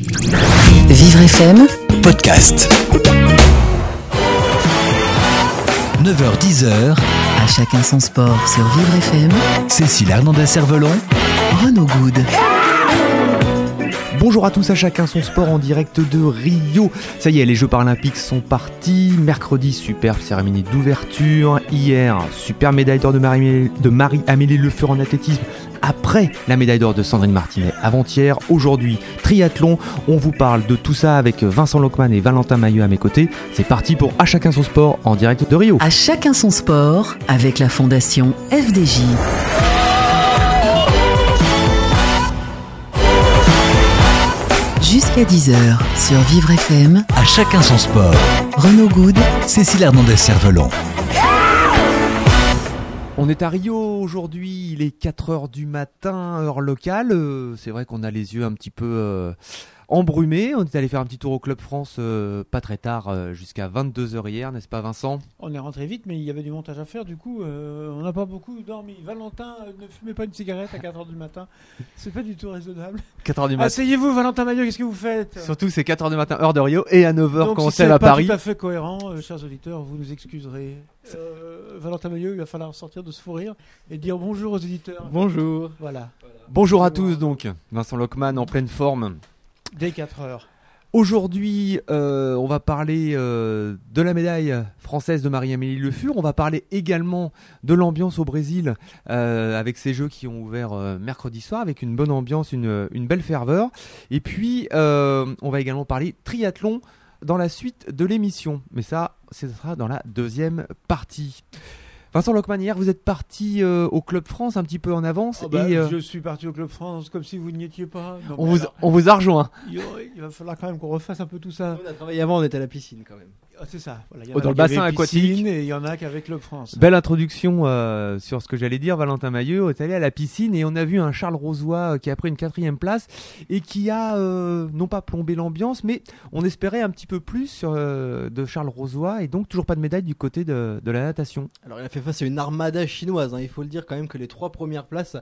Vivre FM, podcast. 9h-10h, à chacun son sport sur Vivre FM, Cécile Hernandez-Cervelon, Renaud Good. Bonjour à tous, à chacun son sport en direct de Rio. Ça y est, les Jeux paralympiques sont partis. Mercredi, superbe cérémonie d'ouverture. Hier, super médaille d'or de Marie- de Marie-Amélie Le Fur en athlétisme. Après la médaille d'or de Sandrine Martinet avant-hier. Aujourd'hui, triathlon. On vous parle de tout ça avec Vincent Lockman et Valentin Maillot à mes côtés. C'est parti pour À chacun son sport en direct de Rio. À chacun son sport avec la fondation FDJ. Jusqu'à 10h sur Vivre FM, à chacun son sport. Renaud Good, Cécile Hernandez-Cervelon. On est à Rio aujourd'hui, il est 4h du matin, heure locale. Euh, c'est vrai qu'on a les yeux un petit peu embrumés. On est allé faire un petit tour au Club France euh, pas très tard, euh, jusqu'à 22h hier, n'est-ce pas Vincent? On est rentré vite, mais il y avait du montage à faire. Du coup, euh, on n'a pas beaucoup dormi. Valentin, euh, ne fumez pas une cigarette à 4h du matin. C'est pas du tout raisonnable. 4h du matin. Asseyez-vous, Valentin Maillot, qu'est-ce que vous faites? Surtout c'est 4h du matin, heure de Rio, et à 9h Donc, quand on si s'élève c'est à pas Paris. tout à fait cohérent, euh, chers auditeurs, vous nous excuserez. Euh, Valentin Maillot, il va falloir sortir de ce fou rire et dire bonjour aux éditeurs. Bonjour. Voilà, Bonjour à tous donc, Vincent Lockman en pleine forme. Dès 4h. Aujourd'hui, euh, on va parler euh, de la médaille française de Marie-Amélie Le Fur. On va parler également de l'ambiance au Brésil euh, avec ces jeux qui ont ouvert mercredi soir avec une bonne ambiance, une, une belle ferveur. Et puis, on va également parler triathlon dans la suite de l'émission. Mais ça, ce sera dans la deuxième partie. Vincent Lockman, hier, vous êtes parti euh, au Club France un petit peu en avance Oh bah, et euh, Je suis parti au Club France comme si vous n'y étiez pas. Non, on, vous, alors, on vous a rejoint. il, il va falloir quand même qu'on refasse un peu tout ça. On a travaillé avant, on était à la piscine quand même. Ah, c'est ça. Voilà, il y en Oh, a dans le bassin aquatique. Et il y en a qu'avec Club France. Belle introduction euh, sur ce que j'allais dire. Valentin Maillot est allé à la piscine et on a vu un Charles Rosoy euh, qui a pris une quatrième place et qui a euh, non pas plombé l'ambiance, mais on espérait un petit peu plus sur, euh, de Charles Rosoy et donc toujours pas de médaille du côté de, de la natation. Alors il a fait face à une armada chinoise, hein. il faut le dire quand même que les trois premières places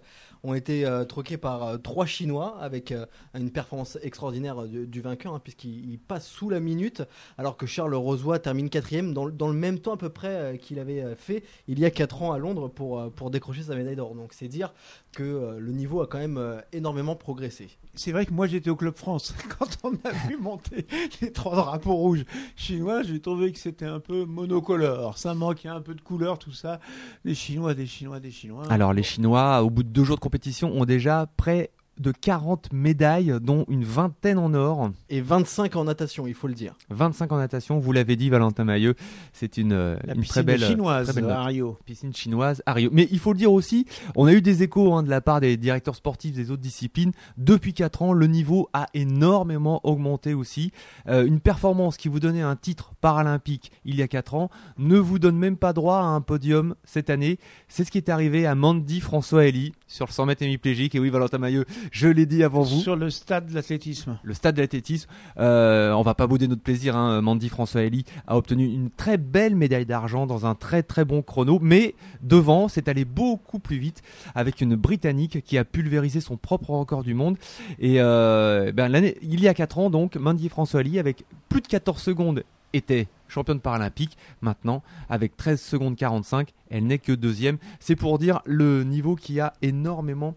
ont été euh, troquées par euh, trois Chinois avec euh, une performance extraordinaire du, du vainqueur hein, puisqu'il il passe sous la minute alors que Charles Rosoy termine quatrième dans, le- dans le même temps à peu près euh, qu'il avait euh, fait il y a quatre ans à Londres pour, euh, pour décrocher sa médaille d'or. Donc c'est dire que le niveau a quand même énormément progressé. C'est vrai que moi j'étais au Club France. Quand on a vu monter les trois drapeaux rouges chinois, j'ai trouvé que c'était un peu monocolore. Ça manquait un peu de couleur, tout ça. Des Chinois, des Chinois, des Chinois. Alors les Chinois, au bout de deux jours de compétition, ont déjà près de 40 médailles, dont une vingtaine en or. Et 25 en natation, il faut le dire. 25 en natation, vous l'avez dit Valentin Maillot, c'est une, euh, La une piscine très belle chinoise très belle note. à Rio. piscine chinoise à Rio. Mais il faut le dire aussi, on a eu des échos hein, de la part des directeurs sportifs des autres disciplines. Depuis 4 ans, le niveau a énormément augmenté aussi. Euh, une performance qui vous donnait un titre paralympique il y a 4 ans ne vous donne même pas droit à un podium cette année. C'est ce qui est arrivé à Mandy François Elie sur le 100 mètres hémiplégique. Et oui, Valentin Maillot, je l'ai dit avant vous Sur le stade de l'athlétisme. le stade de l'athlétisme. Euh, on va pas bouder notre plaisir. Hein. Mandy François Elie a obtenu une très belle médaille d'argent dans un très très bon chrono, mais devant, c'est allé beaucoup plus vite avec une Britannique qui a pulvérisé son propre record du monde. Et euh, ben, l'année, il y a 4 ans, donc, Mandy François Elie, avec plus de 14 secondes, était championne paralympique. Maintenant, avec 13 secondes 45, elle n'est que deuxième. C'est pour dire le niveau qui a énormément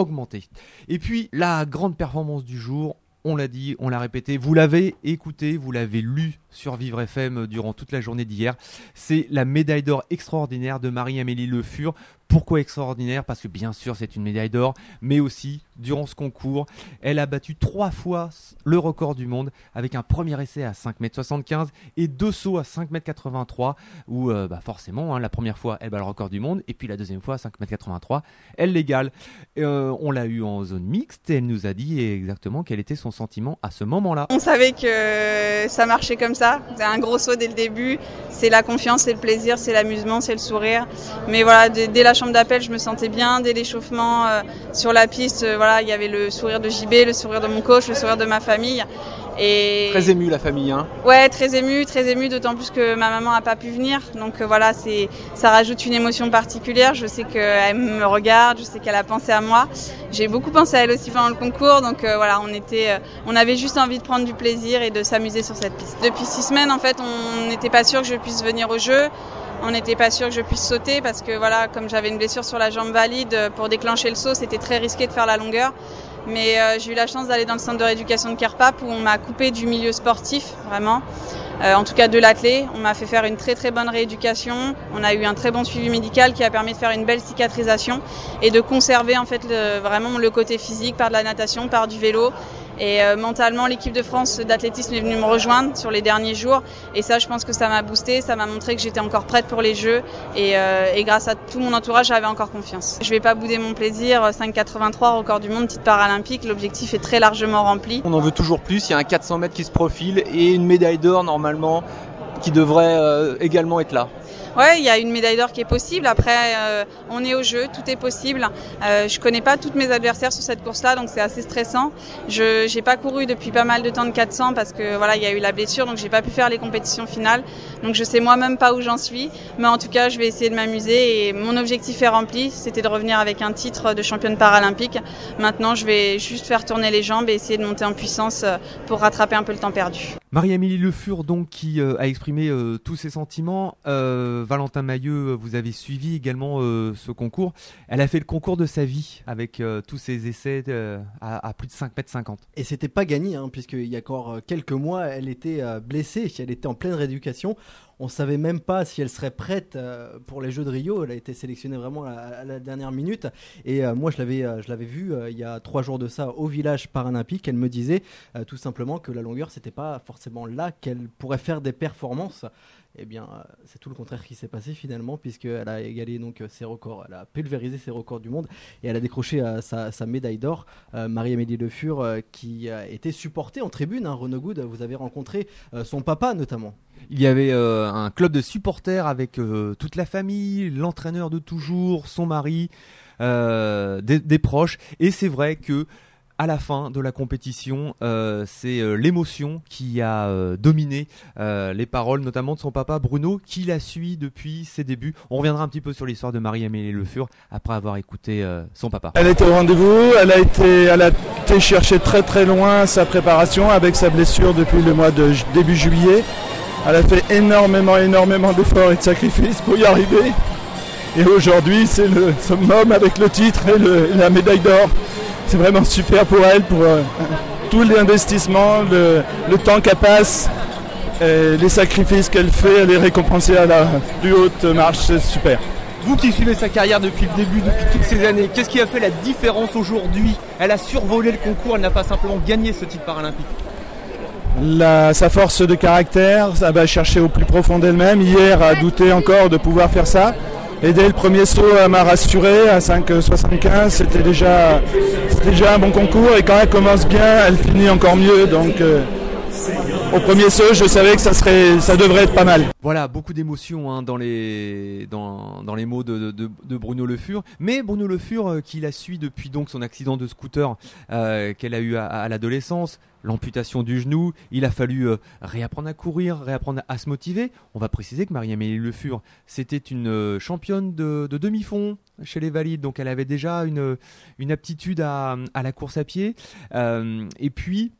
augmenté. Et puis la grande performance du jour, on l'a dit, on l'a répété, vous l'avez écouté, vous l'avez lu sur Vivre FM durant toute la journée d'hier, c'est la médaille d'or extraordinaire de Marie-Amélie Le Fur. Pourquoi extraordinaire? Parce que bien sûr c'est une médaille d'or, mais aussi durant ce concours, elle a battu trois fois le record du monde avec un premier essai à 5m75 et deux sauts à 5m83 où euh, bah forcément hein, la première fois elle bat le record du monde et puis la deuxième fois à 5m83 elle l'égale. Euh, on l'a eu en zone mixte et elle nous a dit exactement quel était son sentiment à ce moment-là. On savait que ça marchait comme ça. C'est un gros saut dès le début. C'est la confiance, c'est le plaisir, c'est l'amusement, c'est le sourire. Mais voilà, dès, dès la chambre d'appel, je me sentais bien. Dès l'échauffement euh, sur la piste, euh, voilà, il y avait le sourire de JB, le sourire de mon coach, le sourire de ma famille. Et Très ému la famille. Hein. Ouais, très ému, très ému, d'autant plus que ma maman n'a pas pu venir. Donc euh, voilà, c'est, ça rajoute une émotion particulière. Je sais qu'elle me regarde, je sais qu'elle a pensé à moi. J'ai beaucoup pensé à elle aussi pendant le concours. Donc euh, voilà, on était, euh, on avait juste envie de prendre du plaisir et de s'amuser sur cette piste. Depuis six semaines, en fait, on n'était pas sûr que je puisse venir au jeu. On n'était pas sûr que je puisse sauter parce que voilà, comme j'avais une blessure sur la jambe valide, pour déclencher le saut, c'était très risqué de faire la longueur. Mais euh, j'ai eu la chance d'aller dans le centre de rééducation de Kerpap où on m'a coupé du milieu sportif, vraiment. Euh, en tout cas de l'athlé. On m'a fait faire une très très bonne rééducation. On a eu un très bon suivi médical qui a permis de faire une belle cicatrisation et de conserver en fait vraiment le côté physique par de la natation, par du vélo. Et euh, mentalement, l'équipe de France d'athlétisme est venue me rejoindre sur les derniers jours. Et ça, je pense que ça m'a boosté, ça m'a montré que j'étais encore prête pour les Jeux. Et, euh, grâce à tout mon entourage, j'avais encore confiance. Je vais pas bouder mon plaisir. 5,83 record du monde, titre paralympique. L'objectif est très largement rempli. On en veut toujours plus. Il y a un 400 mètres qui se profile et une médaille d'or normalement qui devrait euh, également être là. Ouais, il y a une médaille d'or qui est possible. Après, euh, on est au jeu, tout est possible. Euh, je connais pas tous mes adversaires sur cette course-là, donc c'est assez stressant. Je j'ai pas couru depuis pas mal de temps de 400 parce que voilà, il y a eu la blessure, donc j'ai pas pu faire les compétitions finales. Donc je sais moi-même pas où j'en suis, mais en tout cas, je vais essayer de m'amuser et mon objectif est rempli. C'était de revenir avec un titre de championne paralympique. Maintenant, je vais juste faire tourner les jambes et essayer de monter en puissance pour rattraper un peu le temps perdu. Marie-Amélie Le Fur, donc, qui euh, a exprimé euh, tous ses sentiments. Euh, Valentin Mailleux, vous avez suivi également ce concours. Elle a fait le concours de sa vie avec tous ses essais à, plus de 5 mètres 50. Et c'était pas gagné, hein, puisqu'il y a encore quelques mois, elle était blessée, elle était en pleine rééducation. On savait même pas si elle serait prête pour les Jeux de Rio. Elle a été sélectionnée vraiment à, la dernière minute. Et moi, je l'avais, je l'avais vue il y a trois jours de ça au village paralympique. Elle me disait tout simplement que la longueur, c'était pas forcément là qu'elle pourrait faire des performances. Eh bien, c'est tout le contraire qui s'est passé finalement, puisqu'elle a égalé donc ses records, elle a pulvérisé ses records du monde et elle a décroché sa, sa, médaille d'or. Euh, Marie-Amélie Le Fur, euh, qui été supportée en tribune, hein, Renaud Good, vous avez rencontré euh, son papa notamment. Il y avait un club de supporters avec toute la famille, l'entraîneur de toujours, son mari, des, proches, et c'est vrai que à la fin de la compétition, euh, c'est euh, l'émotion qui a euh, dominé les paroles, notamment de son papa Bruno, qui la suit depuis ses débuts. On reviendra un petit peu sur l'histoire de Marie-Amélie Le Fur après avoir écouté son papa. Elle était au rendez-vous, elle a été, elle a été chercher très très loin sa préparation avec sa blessure depuis le mois de début juillet. Elle a fait énormément, énormément d'efforts et de sacrifices pour y arriver. Et aujourd'hui, c'est le summum avec le titre et la médaille d'or c'est vraiment super pour elle, pour euh, tout l'investissement, le, le, temps qu'elle passe, et les sacrifices qu'elle fait, elle est récompensée à la plus haute marche, c'est super. Vous qui suivez sa carrière depuis le début, depuis toutes ces années, qu'est-ce qui a fait la différence aujourd'hui? Elle a survolé le concours, elle n'a pas simplement gagné ce titre paralympique. La, sa force de caractère, ça va chercher au plus profond d'elle-même. Hier, a douté encore de pouvoir faire ça. Et dès le premier saut, elle m'a rassuré à 5,75. C'était déjà, déjà un bon concours. Et quand elle commence bien, elle finit encore mieux. Donc, euh, au premier saut, je savais que ça, serait, ça devrait être pas mal. Voilà, beaucoup d'émotions hein, dans, les, dans, dans les mots de, Bruno Le Fur. Mais Bruno Le Fur, euh, qui la suit depuis donc son accident de scooter euh, qu'elle a eu à, l'adolescence, l'amputation du genou, il a fallu euh, réapprendre à courir, réapprendre à se motiver. On va préciser que Marie-Amélie Le Fur, c'était une championne de, de demi-fond chez les valides, donc elle avait déjà une, une aptitude à, à la course à pied. Et puis,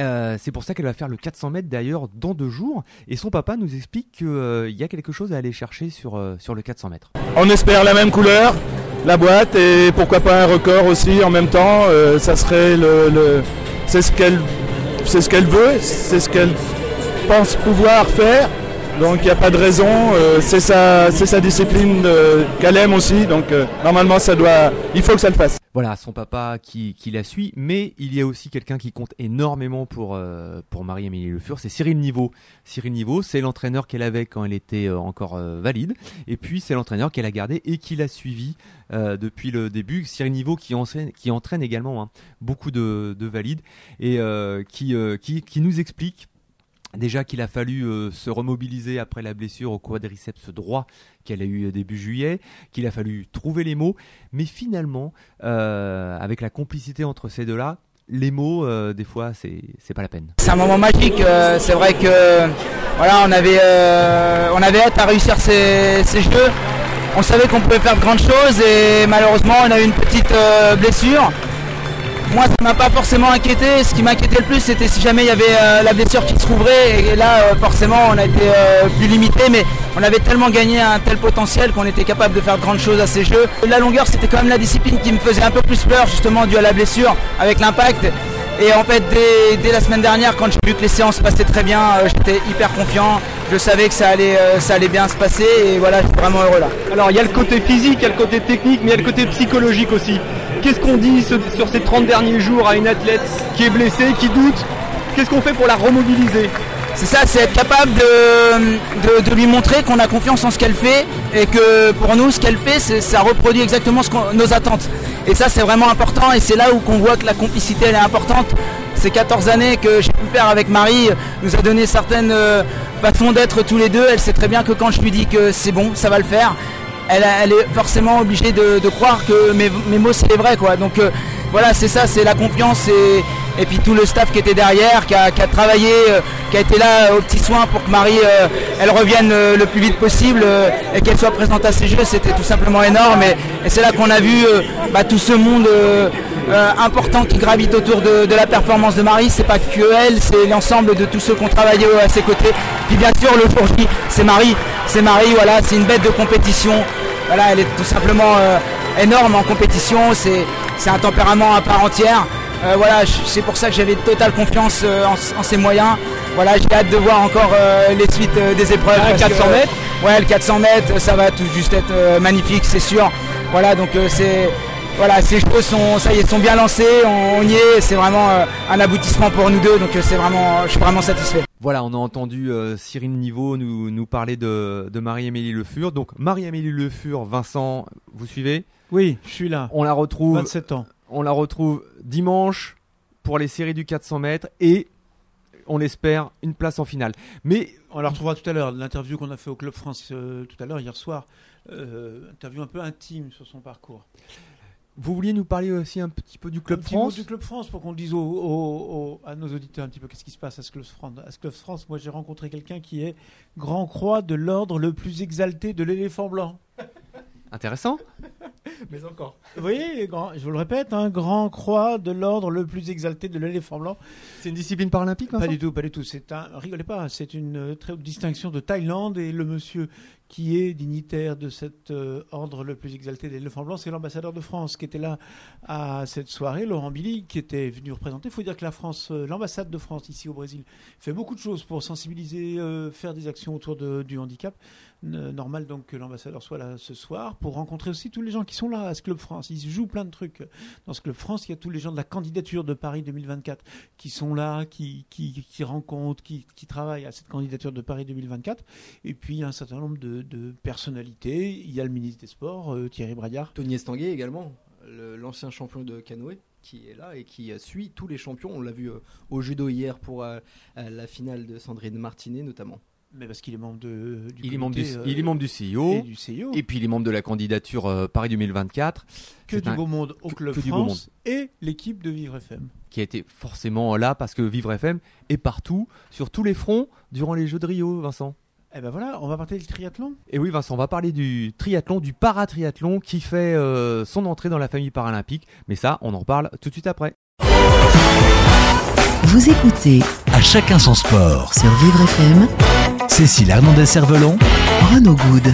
euh, c'est pour ça qu'elle va faire le 400 mètres d'ailleurs dans deux jours. Et son papa nous explique qu'il euh, y a quelque chose à aller chercher sur, euh, sur le 400 mètres. On espère la même couleur, la boîte, et pourquoi pas un record aussi en même temps. Euh, ça serait le, le c'est ce qu'elle c'est ce qu'elle veut, c'est ce qu'elle pense pouvoir faire. Donc il n'y a pas de raison, c'est sa, sa discipline qu'elle aime aussi, donc normalement ça doit, il faut que ça le fasse. Voilà, son papa qui, la suit, mais il y a aussi quelqu'un qui compte énormément pour, euh, pour Marie-Amélie Le Fur, c'est Cyril Niveau. Cyril Niveau, c'est l'entraîneur qu'elle avait quand elle était encore valide, et puis c'est l'entraîneur qu'elle a gardé et qui l'a suivi depuis le début. Cyril Niveau qui entraîne, qui entraîne également hein, beaucoup de, de, valides et qui, qui, qui nous explique Déjà qu'il a fallu euh, se remobiliser après la blessure au quadriceps droit qu'elle a eu début juillet, qu'il a fallu trouver les mots, mais finalement, euh, avec la complicité entre ces deux-là, les mots, euh, des fois, c'est pas la peine. C'est un moment magique. euh, c'est vrai que voilà, on avait, euh, on avait hâte à réussir ces, ces jeux. On savait qu'on pouvait faire de grandes choses et malheureusement, on a eu une petite euh, blessure. Moi, ça m'a pas forcément inquiété. Ce qui m'inquiétait le plus, c'était si jamais il y avait euh, la blessure qui se rouvrait. Et là, euh, forcément, on a été euh, plus limité, mais on avait tellement gagné un tel potentiel qu'on était capable de faire de grandes choses à ces jeux. La longueur, c'était quand même la discipline qui me faisait un peu plus peur, justement, dû à la blessure, avec l'impact. Et en fait, dès, dès la semaine dernière, quand j'ai vu que les séances passaient très bien, euh, j'étais hyper confiant. Je savais que ça allait, euh, ça allait bien se passer. Et voilà, je suis vraiment heureux là. Alors il y a le côté physique, il y a le côté technique, mais il y a le côté psychologique aussi. Qu'est-ce qu'on dit sur ces 30 derniers jours à une athlète qui est blessée, qui doute? Qu'est-ce qu'on fait pour la remobiliser? C'est ça, c'est être capable de, de- de lui montrer qu'on a confiance en ce qu'elle fait et que pour nous, ce qu'elle fait, ça reproduit exactement ce nos attentes. Et ça, c'est vraiment important et c'est là où qu'on voit que la complicité, elle est importante. Ces 14 années que j'ai pu faire avec Marie euh, nous a donné certaines euh, façons d'être tous les deux. Elle sait très bien que quand je lui dis que c'est bon, ça va le faire, elle, est forcément obligée de, croire que mes, mots c'est les vrais quoi. Donc euh, voilà, c'est ça, c'est la confiance et puis tout le staff qui était derrière, qui a, travaillé, euh, qui a été là euh, aux petits soins pour que Marie euh, elle revienne le plus vite possible et qu'elle soit présente à ces jeux, c'était tout simplement énorme. Et, c'est là qu'on a vu bah, tout ce monde important qui gravite autour de, la performance de Marie. C'est pas que elle, c'est l'ensemble de tous ceux qui ont travaillé à ses côtés. Puis bien sûr le jour J, c'est Marie, c'est Marie, voilà, c'est une bête de compétition. Voilà, elle est tout simplement énorme en compétition, c'est un tempérament à part entière. Euh, voilà, c'est pour ça que j'avais totale confiance euh, en, en ses moyens. Voilà, j'ai hâte de voir encore euh, les suites euh, des épreuves. Ah, parce 400 que, mètres Ouais, le 400 mètres, ça va tout juste être euh, magnifique, c'est sûr. Voilà, donc euh, c'est voilà, ces jeux sont, ça y est, sont bien lancés, on, on y est, c'est vraiment euh, un aboutissement pour nous deux, donc euh, c'est vraiment, je suis vraiment satisfait. Voilà, on a entendu euh, Cyril Niveau nous, nous parler de, de Marie-Amélie Le Fur. Donc, Marie-Amélie Le Fur, Vincent, vous suivez? Oui, je suis là. On la retrouve 27 ans. On la retrouve dimanche pour les séries du 400 mètres et on espère une place en finale. Mais On la retrouvera tout à l'heure. L'interview qu'on a fait au Club France euh, tout à l'heure, hier soir. Euh, interview un peu intime sur son parcours. vous vouliez nous parler aussi un petit peu du Club un petit mot France? du Club France pour qu'on dise au- au- au- à nos auditeurs un petit peu qu'est-ce qui se passe à ce Club France. À ce Club France, moi j'ai rencontré quelqu'un qui est grand croix de l'ordre le plus exalté de l'éléphant blanc. Intéressant. Mais encore. Vous voyez, grand- je vous le répète, un grand croix de l'ordre le plus exalté de l'éléphant blanc. C'est une discipline paralympique, Pas du tout, pas du tout. C'est un, rigolez pas, c'est une euh, très haute distinction de Thaïlande et le monsieur qui est dignitaire de cet euh, ordre le plus exalté de l'éléphant blanc, c'est l'ambassadeur de France qui était là à cette soirée, Laurent Billy, qui était venu représenter. Il faut dire que la France, euh, l'ambassade de France ici au Brésil, fait beaucoup de choses pour sensibiliser, euh, faire des actions autour de- du handicap. Normal donc que l'ambassadeur soit là ce soir pour rencontrer aussi tous les gens qui sont là à ce Club France. Il se joue plein de trucs dans ce Club France. Il y a tous les gens de la candidature de Paris 2024 qui sont là, qui, qui, qui rencontrent, qui, qui travaillent à cette candidature de Paris 2024. Et puis il y a un certain nombre de, de personnalités. Il y a le ministre des Sports, euh, Thierry Braillard. Tony Estanguet également, le- l'ancien champion de canoë, qui est là et qui euh, suit tous les champions. On l'a vu euh, au judo hier pour la finale de Sandrine Martinet notamment. Mais parce qu'il est membre de, du Il est membre du, euh, il est membre du CIO. et du CIO. Et puis il est membre de la candidature euh, Paris 2024, que du un- beau monde au que- Club que du beau France et l'équipe de Vivre FM. qui a été forcément là parce que Vivre FM est partout, sur tous les fronts, durant les Jeux de Rio, Vincent. Eh ben voilà, on va parler du triathlon. Et oui, Vincent, on va parler du triathlon, du paratriathlon qui fait euh, son entrée dans la famille paralympique. Mais ça, on en reparle tout de suite après. Vous écoutez À chacun son sport. sur Vivre FM Cécile Hernandez-Cervelon, Renaud Good.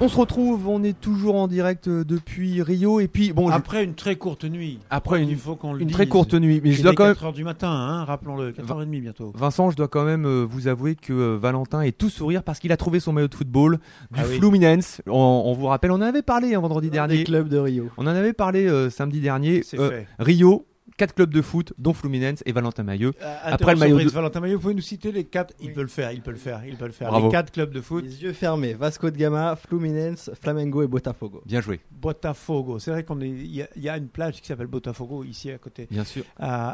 On se retrouve, on est toujours en direct euh, depuis Rio. Et puis, bon, je- Après une très courte nuit. Après une- il faut qu'on le une dise. très courte nuit. Mais je Il dois est quand même. 4 heures du matin, hein, rappelons-le, 4h30 bientôt. Vincent, je dois quand même euh, vous avouer que euh, Valentin est tout sourire parce qu'il a trouvé son maillot de football du Ah oui. Fluminense. On, on vous rappelle, on en avait parlé un vendredi Des dernier. clubs de Rio. On en avait parlé euh, samedi dernier. C'est Euh, fait. Rio, quatre clubs de foot, dont Fluminense et Valentin Maillot. Euh, après le maillot de- Valentin Maillot, vous pouvez nous citer les quatre Il peut le faire, il peut le faire, il peut le faire. Bravo. Les quatre clubs de foot. Les yeux fermés, Vasco de Gama, Fluminense, Flamengo et Botafogo. Bien joué, Botafogo. C'est vrai qu'on est. Il y, a- il y a une plage qui s'appelle Botafogo ici à côté bien sûr. à,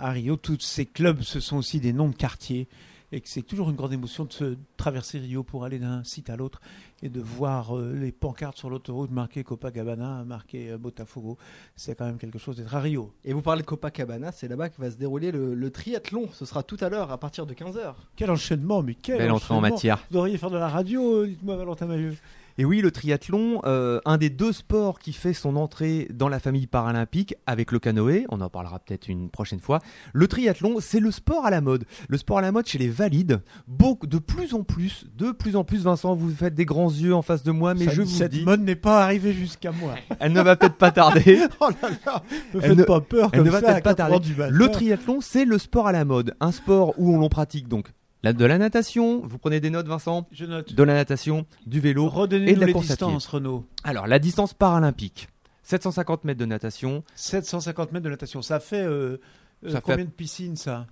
à- à Rio. Tous ces clubs, ce sont aussi des noms de quartiers. Et que c'est toujours une grande émotion de se traverser Rio pour aller d'un site à l'autre et de voir euh, les pancartes sur l'autoroute marquées Copacabana, marquées euh, Botafogo. C'est quand même quelque chose d'être à Rio. Et vous parlez de Copacabana, c'est là-bas que va se dérouler le, le triathlon. Ce sera tout à l'heure à partir de 15h. Quel enchaînement, mais quel Belle entrée en matière. Vous devriez faire de la radio, dites-moi Valentin Mailleux. Et oui, le triathlon, euh, un des deux sports qui fait son entrée dans la famille paralympique avec le canoë, on en parlera peut-être une prochaine fois. Le triathlon, c'est le sport à la mode. Le sport à la mode chez les valides. Beaucoup, de plus en plus, de plus en plus, Vincent, vous faites des grands yeux en face de moi, mais Ça- je vous cette dis, mode n'est pas arrivée jusqu'à moi. elle ne va peut-être pas tarder. oh là là, me Elle faites ne- pas peur Elle comme ne va ça peut-être pas 4 heures tarder. Le triathlon, c'est le sport à la mode. Un sport où on l'on pratique donc la- de la natation. Vous prenez des notes, Vincent Je note. De la natation, du vélo et de la les course à pied. distances, Renaud. Alors, la distance paralympique. 750 mètres de natation. 750 mètres de natation. Ça fait, euh, euh, Ça fait- combien de piscines, ça?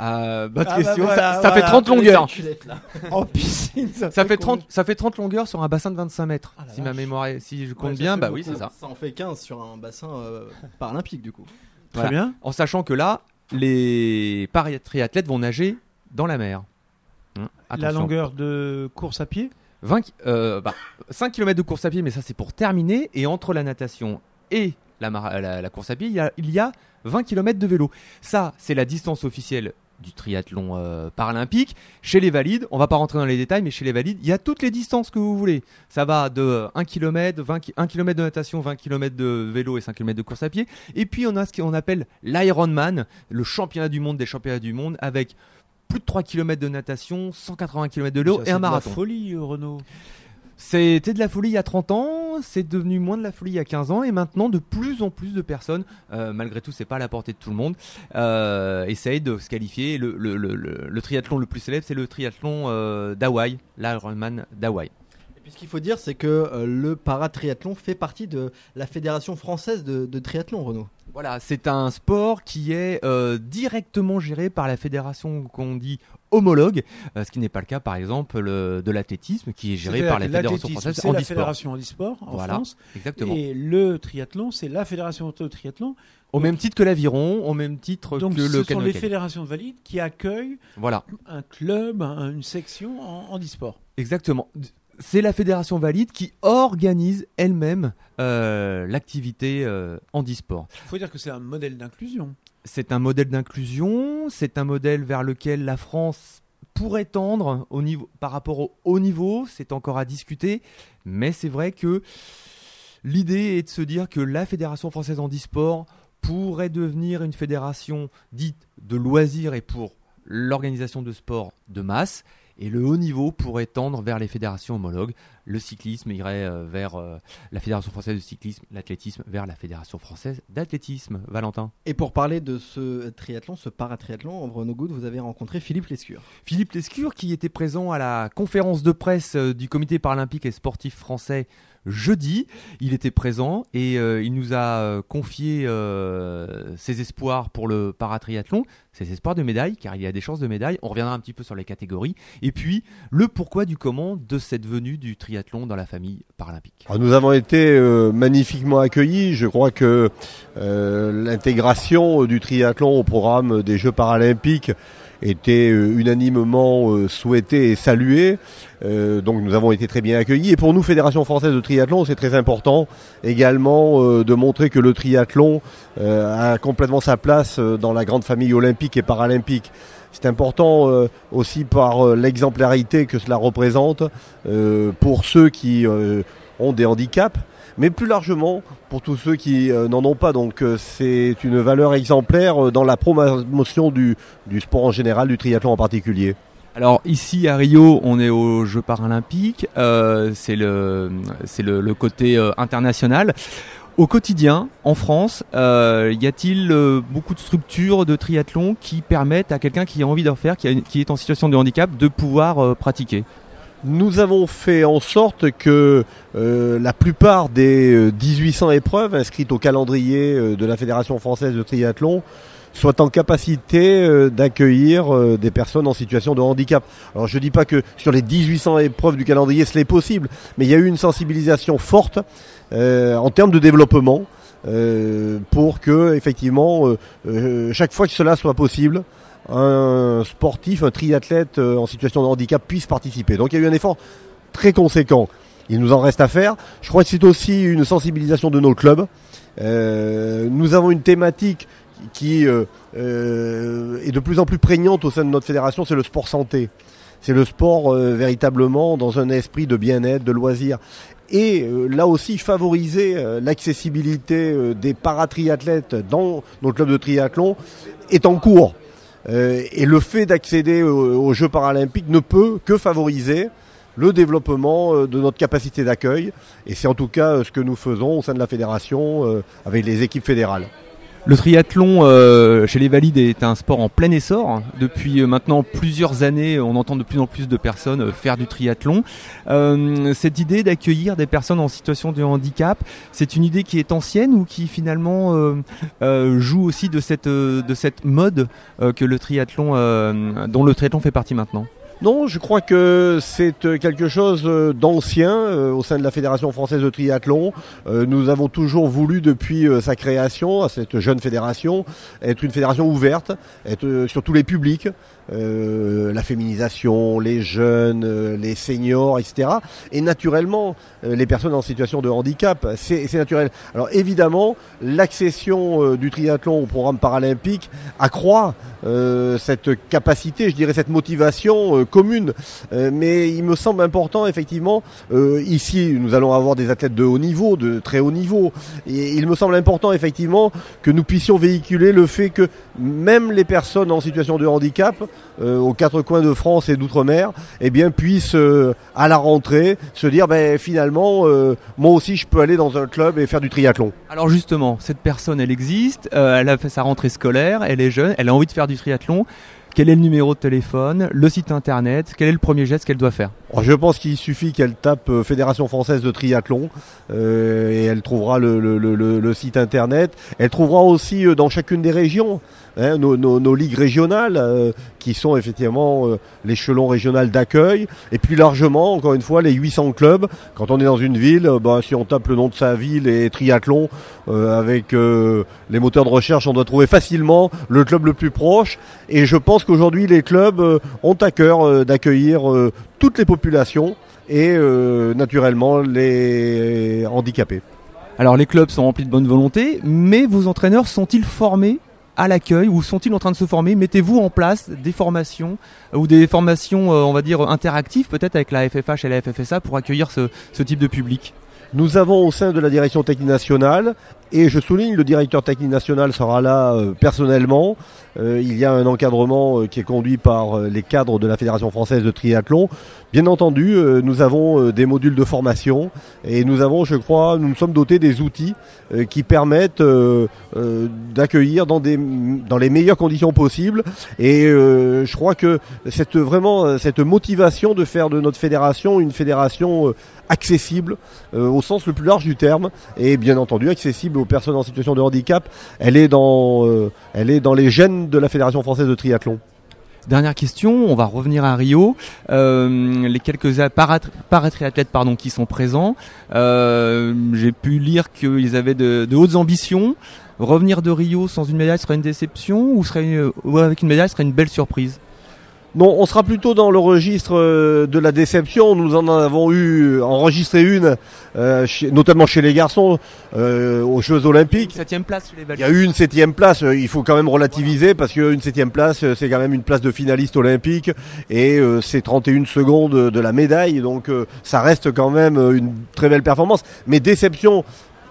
Euh, bonne Ah bah question. voilà, ça, ça voilà. fait 30 Les longueurs. En piscine, ça, Ça fait combien? 30, ça fait 30 longueurs sur un bassin de 25 mètres. Ah si ma mémoire est, si je compte Ouais, bien, bah oui, c'est ça. Ça en fait 15 sur un bassin euh, paralympique du coup. Très Voilà. bien. En sachant que là, les triathlètes vont nager dans la mer. La longueur de course à pied 20, ki- euh, bah, 5 km de course à pied, mais ça c'est pour terminer. Et entre la natation et la, mara- la- la course à pied, il y, a, il y a 20 km de vélo. Ça, c'est la distance officielle du triathlon euh, paralympique. Chez les valides, on va pas rentrer dans les détails, mais chez les valides, il y a toutes les distances que vous voulez. Ça va de euh, 1 km, 20, ki- 1 km de natation, 20 km de vélo et 5 km de course à pied. Et puis on a ce qu'on appelle l'Ironman, le championnat du monde des championnats du monde, avec plus de 3 km de natation, 180 km de Ça, et c'est un de la marathon. folie, euh, Renaud. C'était de la folie il y a 30 ans, c'est devenu moins de la folie il y a 15 ans, et maintenant de plus en plus de personnes, euh, malgré tout c'est pas à la portée de tout le monde, euh, essayent de se qualifier. Le, le- le- le- le triathlon le plus célèbre c'est le triathlon euh, d'Hawaï, l'Ironman d'Hawaï. Puis ce qu'il faut dire, c'est que euh, le paratriathlon fait partie de la fédération française de, de triathlon, Renaud. Voilà, c'est un sport qui est euh, directement géré par la fédération qu'on dit homologue, euh, ce qui n'est pas le cas par exemple le- de l'athlétisme qui est géré C'est-à-dire par la fédération l'athlétisme, française C'est la fédération handisport en Voilà, France. exactement. Et le triathlon, c'est la fédération de triathlon. Au même titre que l'aviron, au même titre Donc que ce le sont canoë les fédérations de valides qui accueillent Voilà. un club, un- une section en handisport. Exactement. C'est la fédération valide qui organise elle-même euh, l'activité euh, handisport. Il faut dire que c'est un modèle d'inclusion. C'est un modèle d'inclusion, c'est un modèle vers lequel la France pourrait tendre au niveau, par rapport au haut niveau, c'est encore à discuter, mais c'est vrai que l'idée est de se dire que la Fédération française handisport pourrait devenir une fédération dite de loisirs et pour l'organisation de sport de masse, et le haut niveau pourrait tendre vers les fédérations homologues. Le cyclisme irait euh, vers euh, la Fédération française de cyclisme, l'athlétisme vers la Fédération française d'athlétisme. Valentin. Et pour parler de ce triathlon, ce paratriathlon, Renaud Good, vous avez rencontré Philippe Lescure. Philippe Lescure qui était présent à la conférence de presse euh, du comité paralympique et sportif français jeudi. Il était présent et euh, il nous a euh, confié euh, ses espoirs pour le paratriathlon, ses espoirs de médaille, car il y a des chances de médaille. On reviendra un petit peu sur les catégories. Et puis le pourquoi du comment de cette venue du triathlon dans la famille paralympique. Alors, nous avons été euh, magnifiquement accueillis. Je crois que euh, l'intégration du triathlon au programme des Jeux paralympiques était euh, unanimement euh, souhaitée et saluée. Euh, donc nous avons été très bien accueillis. Et pour nous, Fédération française de triathlon, c'est très important également euh, de montrer que le triathlon euh, a complètement sa place euh, dans la grande famille olympique et paralympique. C'est important euh, aussi par euh, l'exemplarité que cela représente euh, pour ceux qui euh, ont des handicaps, mais plus largement pour tous ceux qui n'en ont pas. Donc c'est une valeur exemplaire dans la promotion du, du sport en général, du triathlon en particulier. Alors ici à Rio, on est aux Jeux paralympiques, euh, c'est le, le, le côté euh, international. Au quotidien, en France, euh, y a-t-il euh, beaucoup de structures de triathlon qui permettent à quelqu'un qui a envie d'en faire, qui, est en situation de handicap, de pouvoir euh, pratiquer? Nous avons fait en sorte que la plupart des euh, 1800 épreuves inscrites au calendrier de la Fédération française de triathlon soient en capacité d'accueillir des personnes en situation de handicap. Alors je ne dis pas que sur les 1800 épreuves du calendrier cela est possible, mais il y a eu une sensibilisation forte en termes de développement euh, pour que effectivement euh, euh, chaque fois que cela soit possible, un sportif, un triathlète euh, en situation de handicap puisse participer. Donc il y a eu un effort très conséquent. Il nous en reste à faire. Je crois que c'est aussi une sensibilisation de nos clubs. Euh, nous avons une thématique qui euh, euh, est de plus en plus prégnante au sein de notre fédération, c'est le sport santé. C'est le sport euh, véritablement dans un esprit de bien-être, de loisir. Et euh, là aussi, favoriser euh, l'accessibilité euh, des paratriathlètes dans nos clubs de triathlon est en cours. Et le fait d'accéder aux, Jeux paralympiques ne peut que favoriser le développement de notre capacité d'accueil. Et c'est en tout cas ce que nous faisons au sein de la fédération avec les équipes fédérales. Le triathlon euh, chez les valides est un sport en plein essor. Depuis euh, maintenant plusieurs années, on entend de plus en plus de personnes euh, faire du triathlon. Cette idée d'accueillir des personnes en situation de handicap, c'est une idée qui est ancienne ou qui finalement joue aussi de cette, de cette mode que le triathlon, dont le triathlon fait partie maintenant? Non, je crois que c'est euh, quelque chose euh, d'ancien euh, au sein de la Fédération française de triathlon. Nous avons toujours voulu, depuis sa création, à cette jeune fédération, être une fédération ouverte, être sur tous les publics, euh, la féminisation, les jeunes, euh, les seniors, etc. Et naturellement, euh, les personnes en situation de handicap, c'est naturel. Alors évidemment, l'accession du triathlon au programme paralympique accroît cette capacité, je dirais cette motivation commune. Mais il me semble important, effectivement, ici nous allons avoir des athlètes de haut niveau, de très haut niveau. Et il me semble important, effectivement, que nous puissions véhiculer le fait que même les personnes en situation de handicap, aux quatre coins de France et d'outre-mer, eh bien puissent euh, à la rentrée se dire, ben finalement, euh, moi aussi je peux aller dans un club et faire du triathlon. Alors justement, cette personne, elle existe, euh, elle a fait sa rentrée scolaire, elle est jeune, elle a envie de faire du triathlon. Quel est le numéro de téléphone, le site internet, quel est le premier geste qu'elle doit faire? Je pense qu'il suffit qu'elle tape euh, Fédération française de triathlon euh, et elle trouvera le, le- le- le- le site internet. Elle trouvera aussi euh, dans chacune des régions hein, nos, ligues régionales euh, qui sont effectivement euh, l'échelon régional d'accueil. Et puis largement, encore une fois, les 800 clubs. Quand on est dans une ville, euh, bah, si on tape le nom de sa ville et triathlon euh, avec les moteurs de recherche, on doit trouver facilement le club le plus proche. Et je pense qu'aujourd'hui, les clubs ont à cœur d'accueillir toutes les populations et naturellement les handicapés. Alors les clubs sont remplis de bonne volonté, mais vos entraîneurs sont-ils formés? À l'accueil ou sont-ils en train de se former? Mettez-vous en place des formations euh, ou des formations, euh, on va dire, interactives peut-être avec la FFH et la FFSA pour accueillir ce, ce type de public Nous avons au sein de la direction technique nationale, et je souligne, le directeur technique national sera là euh, personnellement. Euh, il y a un encadrement euh, qui est conduit par les cadres de la Fédération française de triathlon. Bien entendu, nous avons des modules de formation et nous avons, je crois, nous nous sommes dotés des outils qui permettent d'accueillir dans, dans les meilleures conditions possibles. Et je crois que cette vraiment cette motivation de faire de notre fédération une fédération accessible euh, au sens le plus large du terme et bien entendu accessible aux personnes en situation de handicap. Elle est dans, euh, les gènes de la Fédération française de triathlon. Dernière question, on va revenir à Rio. Euh, les quelques paratriathlètes pardon, qui sont présents, j'ai pu lire qu'ils avaient de, hautes ambitions. Revenir de Rio sans une médaille serait une déception ou, ou avec une médaille serait une belle surprise? Non, on sera plutôt dans le registre euh, de la déception. Nous en avons eu enregistré une, euh, chez- notamment chez les garçons, euh, aux Jeux Olympiques. Septième place chez les Il y a eu une septième place, il faut quand même relativiser parce qu'une septième place, c'est quand même une place de finaliste olympique et euh, c'est 31 secondes de la médaille, donc euh, ça reste quand même une très belle performance. Mais déception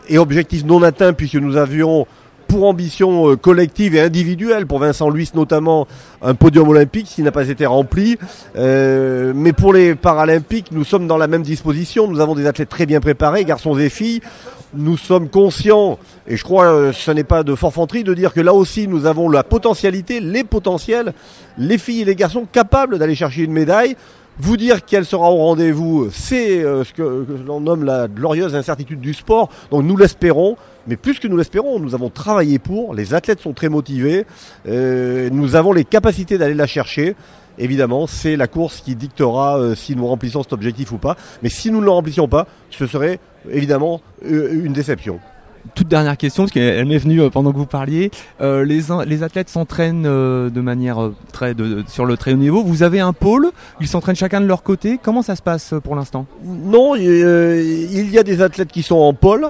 et objectif non atteint puisque nous avions pour ambition euh, collective et individuelle, pour Vincent Luis notamment, un podium olympique qui n'a pas été rempli. Euh, mais pour les Paralympiques, nous sommes dans la même disposition. Nous avons des athlètes très bien préparés, garçons et filles. Nous sommes conscients, et je crois que ce n'est pas de forfanterie de dire que là aussi nous avons la potentialité, les potentiels, les filles et les garçons capables d'aller chercher une médaille. Vous dire qu'elle sera au rendez-vous, c'est euh, ce que, l'on nomme la glorieuse incertitude du sport. Donc nous l'espérons, mais plus que nous l'espérons, nous avons travaillé pour. Les athlètes sont très motivés. Euh, nous avons les capacités d'aller la chercher. Évidemment, c'est la course qui dictera euh, si nous remplissons cet objectif ou pas. Mais si nous ne le remplissions pas, ce serait évidemment une déception. Toute dernière question, parce qu'elle m'est venue euh, pendant que vous parliez. Euh, les, athlètes s'entraînent euh, de manière très sur le très haut niveau. Vous avez un pôle, ils s'entraînent chacun de leur côté. Comment ça se passe pour l'instant? Non, il y a des athlètes qui sont en pôle,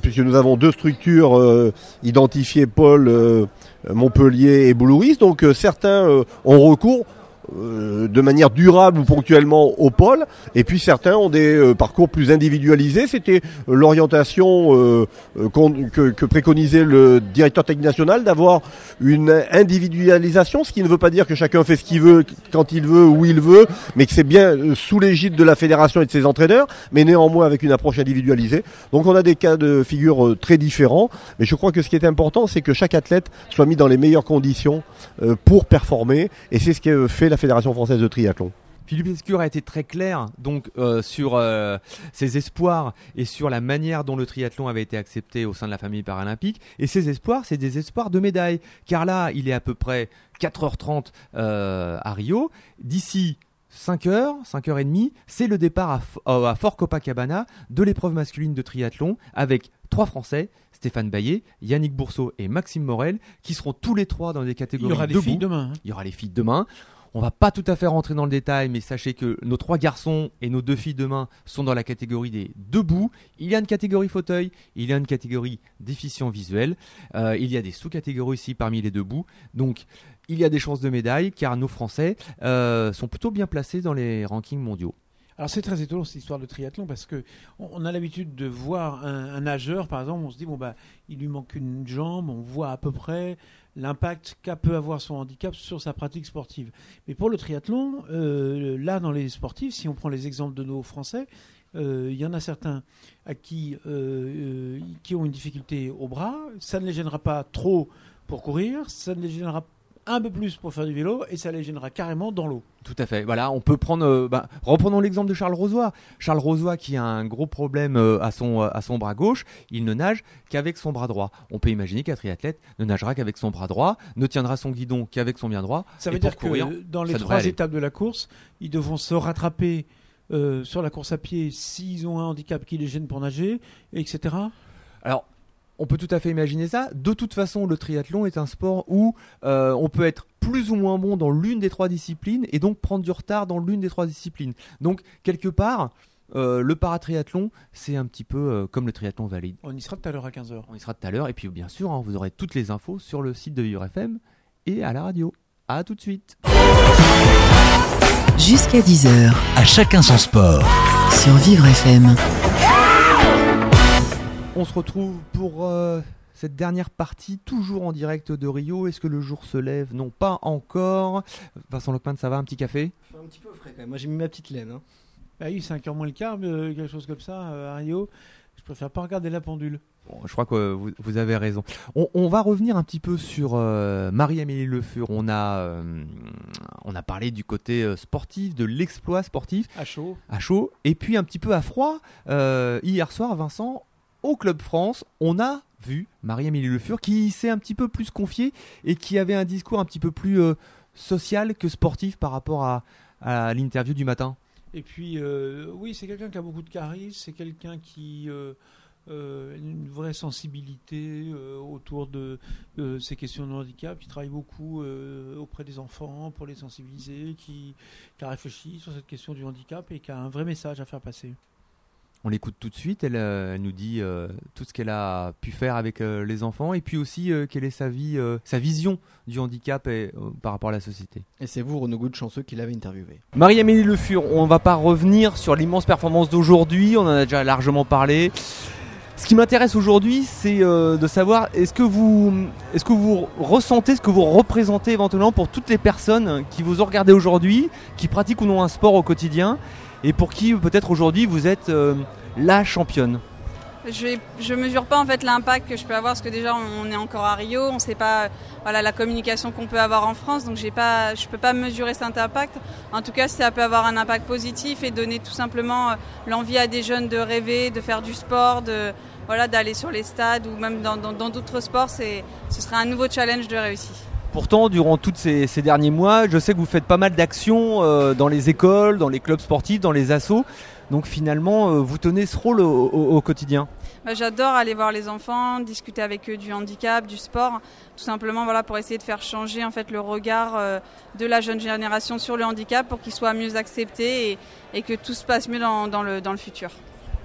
puisque nous avons deux structures identifiées, pôle Montpellier et Boulouris. Donc certains ont recours de manière durable ou ponctuellement au pôle, et puis certains ont des euh, parcours plus individualisés. C'était euh, l'orientation euh, euh, que, préconisait le directeur technique national d'avoir une individualisation, ce qui ne veut pas dire que chacun fait ce qu'il veut quand il veut où il veut, mais que c'est bien euh, sous l'égide de la fédération et de ses entraîneurs, mais néanmoins avec une approche individualisée. Donc on a des cas de figure euh, très différents, mais je crois que ce qui est important, c'est que chaque athlète soit mis dans les meilleures conditions euh, pour performer, et c'est ce que fait la Fédération française de triathlon. Philippe Escure a été très clair donc euh, sur euh, ses espoirs et sur la manière dont le triathlon avait été accepté au sein de la famille paralympique. Et ses espoirs, c'est des espoirs de médailles. Car là, il est à peu près 4h30 euh, à Rio. D'ici 5h, 5h30, c'est le départ à, Fort Copacabana de l'épreuve masculine de triathlon avec trois Français, Stéphane Baillet, Yannick Bourseau et Maxime Morel, qui seront tous les trois dans des Il catégories y aura des debout. filles demain. hein. Il y aura les filles demain. On va pas tout à fait rentrer dans le détail, mais sachez que nos trois garçons et nos deux filles demain sont dans la catégorie des debout. Il y a une catégorie fauteuil, il y a une catégorie déficient visuel, euh, il y a des sous-catégories aussi parmi les debout. Donc il y a des chances de médaille car nos Français euh, sont plutôt bien placés dans les rankings mondiaux. Alors c'est très étonnant cette histoire de triathlon parce que on a l'habitude de voir un, un nageur par exemple, on se dit bon bah il lui manque une jambe, on voit à peu près l'impact qu'a peut avoir son handicap sur sa pratique sportive. Mais pour le triathlon, euh, là dans les sportifs, si on prend les exemples de nos Français, euh, il y en a certains à qui euh, qui ont une difficulté au bras, ça ne les gênera pas trop pour courir, ça ne les gênera un peu plus pour faire du vélo et ça les gênera carrément dans l'eau. Tout à fait. Voilà, on peut prendre. euh, bah, reprenons l'exemple de Charles Rosoy. Charles Rosoy qui a un gros problème euh, à son euh, à son bras gauche, il ne nage qu'avec son bras droit. On peut imaginer qu'un triathlète ne nagera qu'avec son bras droit, ne tiendra son guidon qu'avec son bien droit. Ça veut dire que dans les trois aller. étapes de la course, ils devront se rattraper sur la course à pied s'ils ont un handicap qui les gêne pour nager, etc. Alors, on peut tout à fait imaginer ça. De toute façon, le triathlon est un sport où euh, on peut être plus ou moins bon dans l'une des trois disciplines et donc prendre du retard dans l'une des trois disciplines. Donc, quelque part, euh, le paratriathlon, c'est un petit peu euh, comme le triathlon valide. On y sera tout à l'heure à 15h. On y sera tout à l'heure. Et puis, bien sûr, hein, vous aurez toutes les infos sur le site de Vivre FM et à la radio. À tout de suite. Jusqu'à 10h À chacun son sport. sur Vivre FM. On se retrouve pour euh, cette dernière partie, toujours en direct de Rio. Est-ce que le jour se lève? Non, pas encore. Vincent Lockman, ça va? Un petit café? Un petit peu frais quand même. Moi j'ai mis ma petite laine. hein. Bah oui, 5h moins le quart, mais, euh, quelque chose comme ça, euh, à Rio. Je préfère pas regarder la pendule. Bon, je crois que vous, vous avez raison. On, on va revenir un petit peu sur euh, Marie-Amélie Le Fur. On a, euh, on a parlé du côté euh, sportif, de l'exploit sportif À chaud. à chaud, et puis un petit peu à froid. Euh, hier soir, Vincent, au Club France, on a vu Marie-Amélie Le Fur qui s'est un petit peu plus confiée et qui avait un discours un petit peu plus euh, social que sportif par rapport à, l'interview du matin. Et puis, euh, oui, c'est quelqu'un qui a beaucoup de charisme, c'est quelqu'un qui euh, euh, a une vraie sensibilité euh, autour de, ces questions de handicap, qui travaille beaucoup auprès des enfants pour les sensibiliser, qui, qui a réfléchi sur cette question du handicap et qui a un vrai message à faire passer. On l'écoute tout de suite, elle, euh, elle nous dit euh, tout ce qu'elle a pu faire avec euh, les enfants et puis aussi euh, quelle est sa vie, euh, sa vision du handicap et, euh, par rapport à la société. Et c'est vous, Renaud Good, chanceux, qui l'avez interviewé. Marie-Amélie Le Fur, on va pas revenir sur l'immense performance d'aujourd'hui, on en a déjà largement parlé. Ce qui m'intéresse aujourd'hui, c'est euh, de savoir est-ce que vous est-ce que vous ressentez ce que vous représentez éventuellement pour toutes les personnes qui vous ont regardé aujourd'hui, qui pratiquent ou non un sport au quotidien et pour qui peut-être aujourd'hui vous êtes euh, la championne. Je je mesure pas en fait l'impact que je peux avoir parce que déjà on est encore à Rio, on sait pas voilà la communication qu'on peut avoir en France, donc j'ai pas, je peux pas mesurer cet impact. En tout cas, ça peut avoir un impact positif et donner tout simplement euh, l'envie à des jeunes de rêver, de faire du sport, de voilà d'aller sur les stades ou même dans d'autres sports, ce serait un nouveau challenge de réussite. Pourtant, durant tous ces, derniers mois, je sais que vous faites pas mal d'actions euh, dans les écoles, dans les clubs sportifs, dans les assos. Donc finalement, euh, vous tenez ce rôle au, quotidien. Bah, J'adore aller voir les enfants, discuter avec eux du handicap, du sport, tout simplement voilà, pour essayer de faire changer en fait, le regard euh, de la jeune génération sur le handicap pour qu'il soit mieux accepté et, que tout se passe mieux dans, le, dans le futur.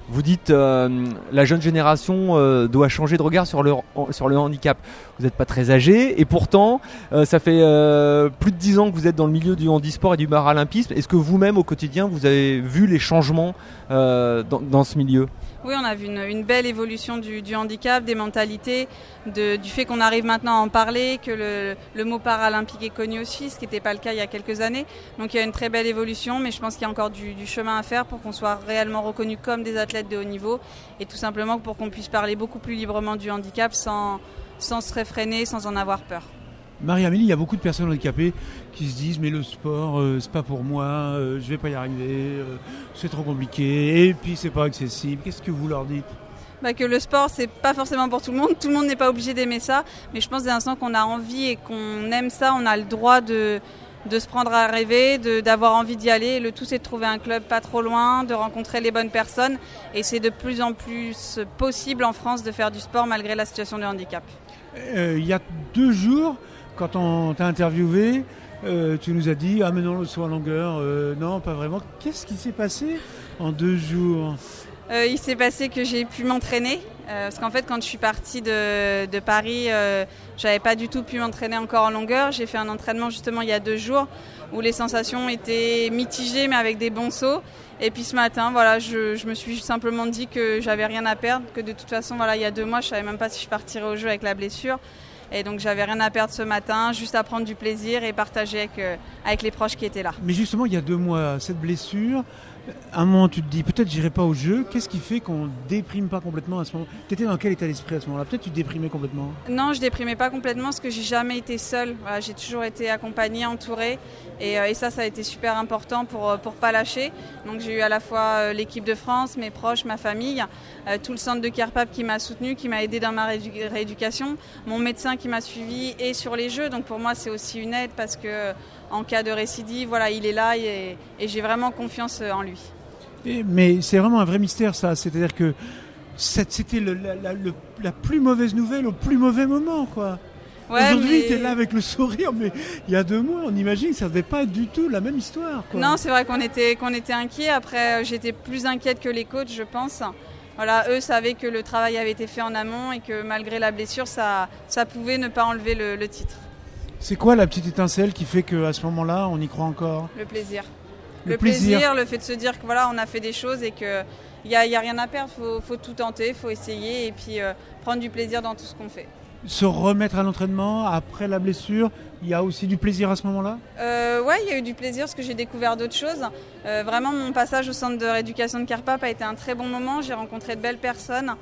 Vous dites euh, la jeune génération euh, doit changer de regard sur le, sur le handicap. Vous n'êtes pas très âgé et pourtant euh, ça fait euh, plus de dix ans que vous êtes dans le milieu du handisport et du paralympisme. Est-ce que vous-même au quotidien vous avez vu les changements euh, dans, dans ce milieu? Oui, on a vu une, belle évolution du, handicap, des mentalités, du fait qu'on arrive maintenant à en parler, que le, le mot paralympique est connu aussi, ce qui n'était pas le cas il y a quelques années. Donc il y a une très belle évolution, mais je pense qu'il y a encore du, du chemin à faire pour qu'on soit réellement reconnus comme des athlètes de haut niveau et tout simplement pour qu'on puisse parler beaucoup plus librement du handicap sans, sans se réfréner, sans en avoir peur. Marie-Amélie, il y a beaucoup de personnes handicapées qui se disent mais le sport euh, c'est pas pour moi, euh, je vais pas y arriver, euh, c'est trop compliqué et puis c'est pas accessible. Qu'est-ce que vous leur dites? Bah que le sport c'est pas forcément pour tout le monde, tout le monde n'est pas obligé d'aimer ça, mais je pense dès l'instant qu'on a envie et qu'on aime ça, on a le droit de de se prendre à rêver, d'avoir envie d'y aller. Le tout, c'est de trouver un club pas trop loin, de rencontrer les bonnes personnes. Et c'est de plus en plus possible en France de faire du sport malgré la situation de handicap. Euh, il y a deux jours, quand on t'a interviewé, euh, tu nous as dit Ah, mais non, le saut en longueur, euh, non, pas vraiment. Qu'est-ce qui s'est passé en deux jours euh, Il s'est passé que j'ai pu m'entraîner. Parce qu'en fait, quand je suis partie de, de Paris, j'avais pas du tout pu m'entraîner encore en longueur. J'ai fait un entraînement justement il y a deux jours où les sensations étaient mitigées, mais avec des bons sauts. Et puis ce matin, voilà, je, je me suis simplement dit que j'avais rien à perdre, que de toute façon, voilà, il y a deux mois, je savais même pas si je partirais au jeu avec la blessure. Et donc j'avais rien à perdre ce matin, juste à prendre du plaisir et partager avec, euh, les proches qui étaient là. Mais justement, il y a deux mois, cette blessure, à un moment tu te dis peut-être j'irai pas au jeu, qu'est-ce qui fait qu'on déprime pas complètement à ce moment? Tu étais dans quel état d'esprit à ce moment-là? Peut-être tu déprimais complètement Non, je déprimais pas complètement parce que j'ai jamais été seule. Voilà, j'ai toujours été accompagnée, entourée et, euh, ça, ça a été super important pour euh, pour pas lâcher. Donc j'ai eu à la fois euh, l'équipe de France, mes proches, ma famille, tout le centre de Carpap qui m'a soutenu, qui m'a aidé dans ma rééducation, mon médecin qui m'a suivi et sur les jeux. Donc pour moi, c'est aussi une aide parce que en cas de récidive, voilà, il est là et j'ai vraiment confiance en lui. Et, mais c'est vraiment un vrai mystère ça, c'est-à-dire que c'était la, la, la, la, plus mauvaise nouvelle au plus mauvais moment, quoi. Ouais, Aujourd'hui, mais... tu es là avec le sourire, mais il y a deux mois, on imagine que ça ne devait pas être du tout la même histoire. Quoi. Non, c'est vrai qu'on était, qu'on était inquiets. Après, j'étais plus inquiète que les coachs, je pense. Voilà, eux savaient que le travail avait été fait en amont et que malgré la blessure, ça, ça pouvait ne pas enlever le, le titre. C'est quoi la petite étincelle qui fait qu'à ce moment-là, on y croit encore? Le plaisir. Le, le plaisir. plaisir. le fait de se dire que voilà, on a fait des choses et qu'il n'y a, a, rien à perdre, il faut, faut, tout tenter, il faut essayer et puis euh, prendre du plaisir dans tout ce qu'on fait. Se remettre à l'entraînement après la blessure, il y a aussi du plaisir à ce moment-là? Euh, Ouais, il y a eu du plaisir parce que j'ai découvert d'autres choses. Euh, vraiment, mon passage au centre de rééducation de Carpap a été un très bon moment. J'ai rencontré de belles personnes.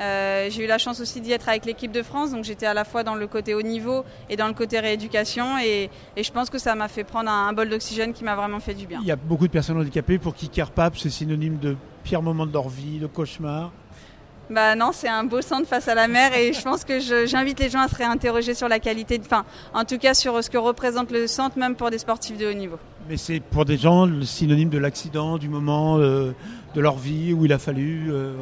Euh, j'ai eu la chance aussi d'y être avec l'équipe de France, donc j'étais à la fois dans le côté haut niveau et dans le côté rééducation, et, et je pense que ça m'a fait prendre un, un bol d'oxygène qui m'a vraiment fait du bien. Il y a beaucoup de personnes handicapées pour qui Carpap c'est synonyme de pire moment de leur vie, de cauchemar. Bah non, c'est un beau centre face à la mer et je pense que j'invite les gens à se réinterroger sur la qualité, enfin, en tout cas sur ce que représente le centre, même pour des sportifs de haut niveau. Mais c'est pour des gens le synonyme de l'accident, du moment euh, de leur vie où il a fallu euh,